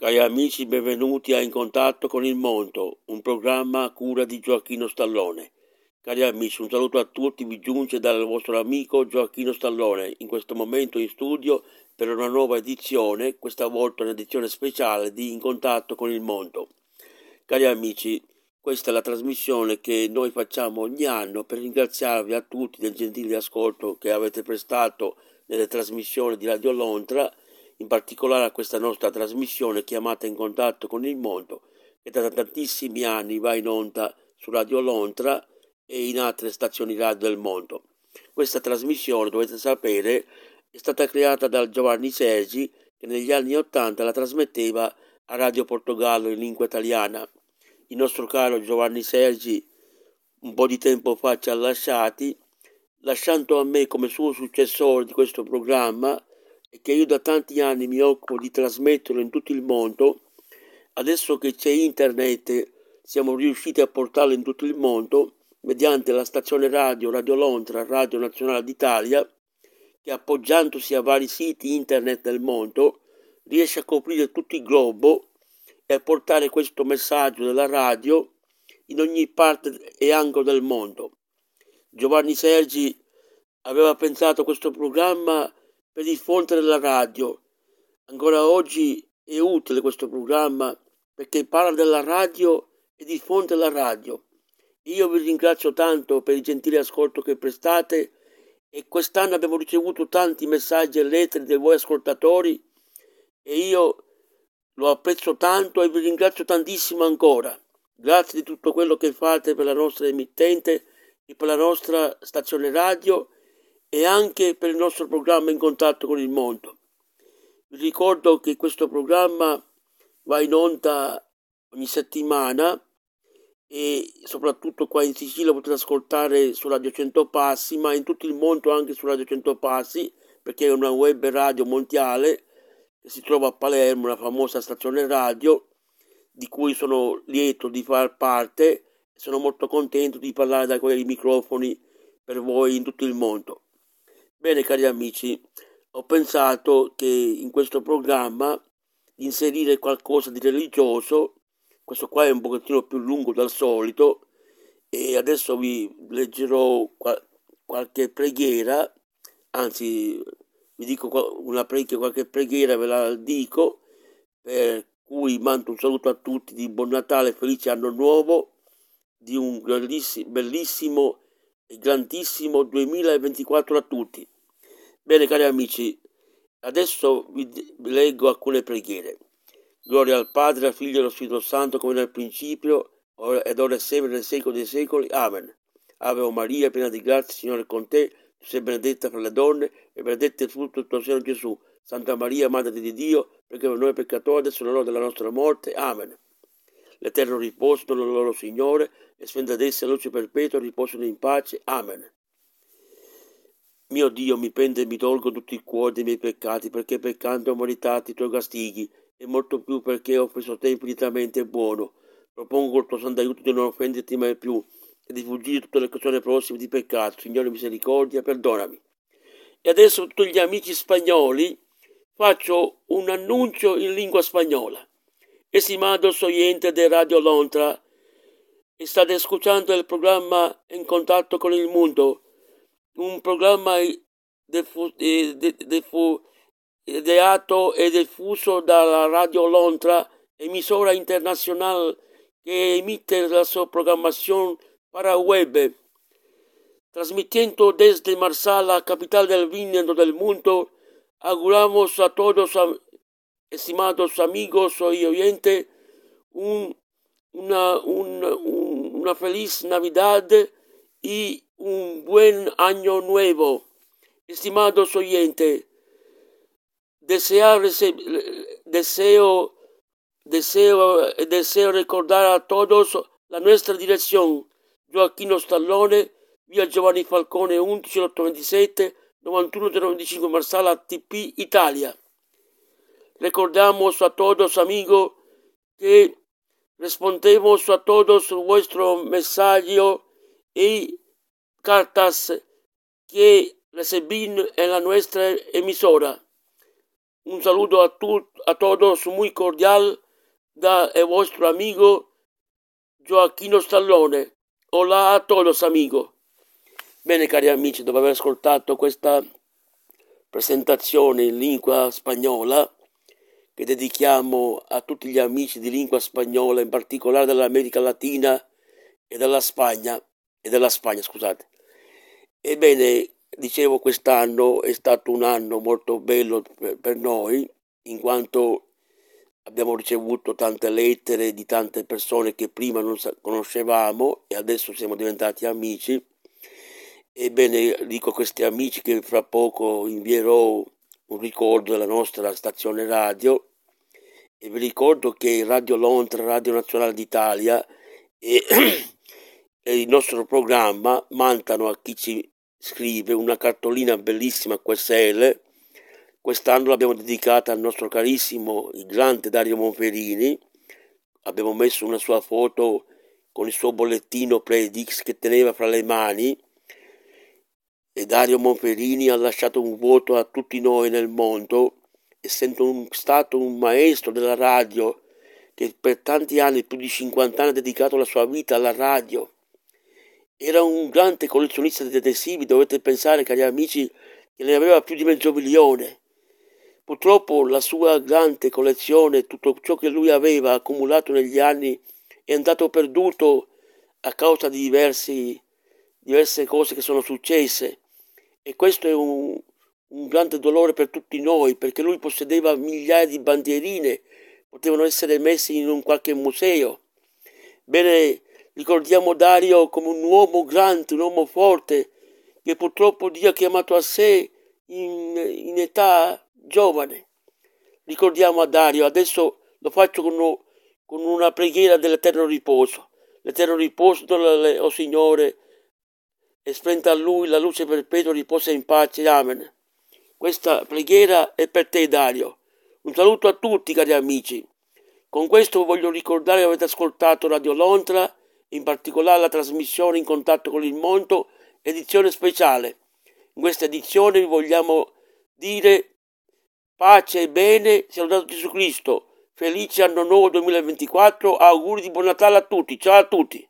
Cari amici, benvenuti a In Contatto con il Mondo, un programma a cura di Gioacchino Stallone. Cari amici, un saluto a tutti vi giunge dal vostro amico Gioacchino Stallone, in questo momento in studio per una nuova edizione, questa volta un'edizione speciale di In Contatto con il Mondo. Cari amici, questa è la trasmissione che noi facciamo ogni anno per ringraziarvi a tutti del gentile ascolto che avete prestato nelle trasmissioni di Radio Lontra in particolare a questa nostra trasmissione chiamata in contatto con il mondo, che da tantissimi anni va in onda su Radio Lontra e in altre stazioni radio del mondo. Questa trasmissione, dovete sapere, è stata creata dal Giovanni Sergi che negli anni Ottanta la trasmetteva a Radio Portogallo in lingua italiana. Il nostro caro Giovanni Sergi un po' di tempo fa ci ha lasciati, lasciando a me come suo successore di questo programma e che io da tanti anni mi occupo di trasmetterlo in tutto il mondo, adesso che c'è internet siamo riusciti a portarlo in tutto il mondo mediante la stazione radio Radio Londra, Radio Nazionale d'Italia, che appoggiandosi a vari siti internet del mondo riesce a coprire tutto il globo e a portare questo messaggio della radio in ogni parte e angolo del mondo. Giovanni Sergi aveva pensato questo programma per diffondere la radio. Ancora oggi è utile questo programma perché parla della radio e diffonde la radio. Io vi ringrazio tanto per il gentile ascolto che prestate e quest'anno abbiamo ricevuto tanti messaggi e lettere dei voi ascoltatori e io lo apprezzo tanto e vi ringrazio tantissimo ancora. Grazie di tutto quello che fate per la nostra emittente e per la nostra stazione radio e anche per il nostro programma in contatto con il mondo. Vi ricordo che questo programma va in onda ogni settimana e soprattutto qua in Sicilia potete ascoltare su Radio 100 Passi, ma in tutto il mondo anche su Radio 100 Passi, perché è una web radio mondiale che si trova a Palermo, una famosa stazione radio di cui sono lieto di far parte e sono molto contento di parlare da quei microfoni per voi in tutto il mondo. Bene cari amici, ho pensato che in questo programma inserire qualcosa di religioso, questo qua è un pochettino più lungo dal solito e adesso vi leggerò qual- qualche preghiera, anzi vi dico una preghiera, qualche preghiera ve la dico, per cui mando un saluto a tutti di buon Natale, felice anno nuovo, di un bellissimo e grandissimo 2024 a tutti. Bene cari amici, adesso vi leggo alcune preghiere. Gloria al Padre, al Figlio e allo Spirito Santo, come nel principio, ed ora e sempre, nel secolo dei secoli. Amen. Ave Maria, piena di grazia, Signore è con te, tu sei benedetta fra le donne, e benedetto il frutto del tuo seno Gesù. Santa Maria, Madre di Dio, perché per noi peccatori, adesso è l'ora della nostra morte. Amen. L'eterno riposo del loro Signore, e sfenda d'esse la luce perpetua, riposano in pace. Amen. Mio Dio, mi pende e mi tolgo tutti i cuori dei miei peccati, perché peccando ho meritato i tuoi castighi, e molto più perché ho offeso te infinitamente buono. Propongo il tuo santo aiuto di non offenderti mai più, e di fuggire tutte le occasioni prossime di peccato. Signore misericordia, perdonami. E adesso tutti gli amici spagnoli faccio un annuncio in lingua spagnola. Estimados oyentes de Radio Lontra, State ascoltando il programma In contatto con il mondo, un programma ideato e diffuso dalla Radio Lontra, emisora internazionale che emite la sua programmazione para web, transmitiendo desde Marsala, capital del vino del mundo. Auguramos a todos, estimados amigos y oyentes, un, una, una, una feliz Navidad y un buen año nuevo. Estimados oyentes, desear, deseo, deseo, deseo recordar a todos la nuestra dirección. Joaquino Stallone, via Giovanni Falcone 11 827 91 025 Marsala TP Italia. Recordamos a todos amigos que respondemos a todos vuestro mensaje y cartas que recibí en la nuestra emisora. Un saludo a, tu, a todos muy cordial da el vostro amigo Gioacchino Stallone. Hola a todos amigo. Bene cari amici, dopo aver ascoltato questa presentazione in lingua spagnola che dedichiamo a tutti gli amici di lingua spagnola, in particolare dell'America Latina e della Spagna, e della Spagna, scusate. Ebbene, dicevo, quest'anno è stato un anno molto bello per noi, in quanto abbiamo ricevuto tante lettere di tante persone che prima non conoscevamo e adesso siamo diventati amici. Ebbene, dico a questi amici che fra poco invierò un ricordo della nostra stazione radio e vi ricordo che Radio Londra, Radio Nazionale d'Italia e, e il nostro programma mandano a chi ci scrive una cartolina bellissima QSL. Quest'anno l'abbiamo dedicata al nostro carissimo, il grande Dario Monferini. Abbiamo messo una sua foto con il suo bollettino Predix che teneva fra le mani. E Dario Monferini ha lasciato un voto a tutti noi nel mondo, essendo un, stato un maestro della radio che per tanti anni, più di 50 anni, ha dedicato la sua vita alla radio era un grande collezionista di adesivi, dovete pensare, cari amici, che ne aveva più di mezzo milione. Purtroppo la sua grande collezione, tutto ciò che lui aveva accumulato negli anni, è andato perduto a causa di diversi, diverse cose che sono successe. E questo è un, un grande dolore per tutti noi, perché lui possedeva migliaia di bandierine, potevano essere messe in un qualche museo. Bene, Ricordiamo Dario come un uomo grande, un uomo forte, che purtroppo Dio ha chiamato a sé in, in età giovane. Ricordiamo a Dario, adesso lo faccio con, con una preghiera dell'eterno riposo. L'eterno riposo, o oh Signore, e spenta a Lui la luce perpetua, riposa in pace. Amen. Questa preghiera è per te, Dario. Un saluto a tutti, cari amici. Con questo voglio ricordare che avete ascoltato Radio Lontra in particolare la trasmissione in contatto con il mondo, edizione speciale. In questa edizione vi vogliamo dire pace e bene, sia lodato Gesù Cristo. Felice anno nuovo 2024, auguri di buon Natale a tutti, ciao a tutti.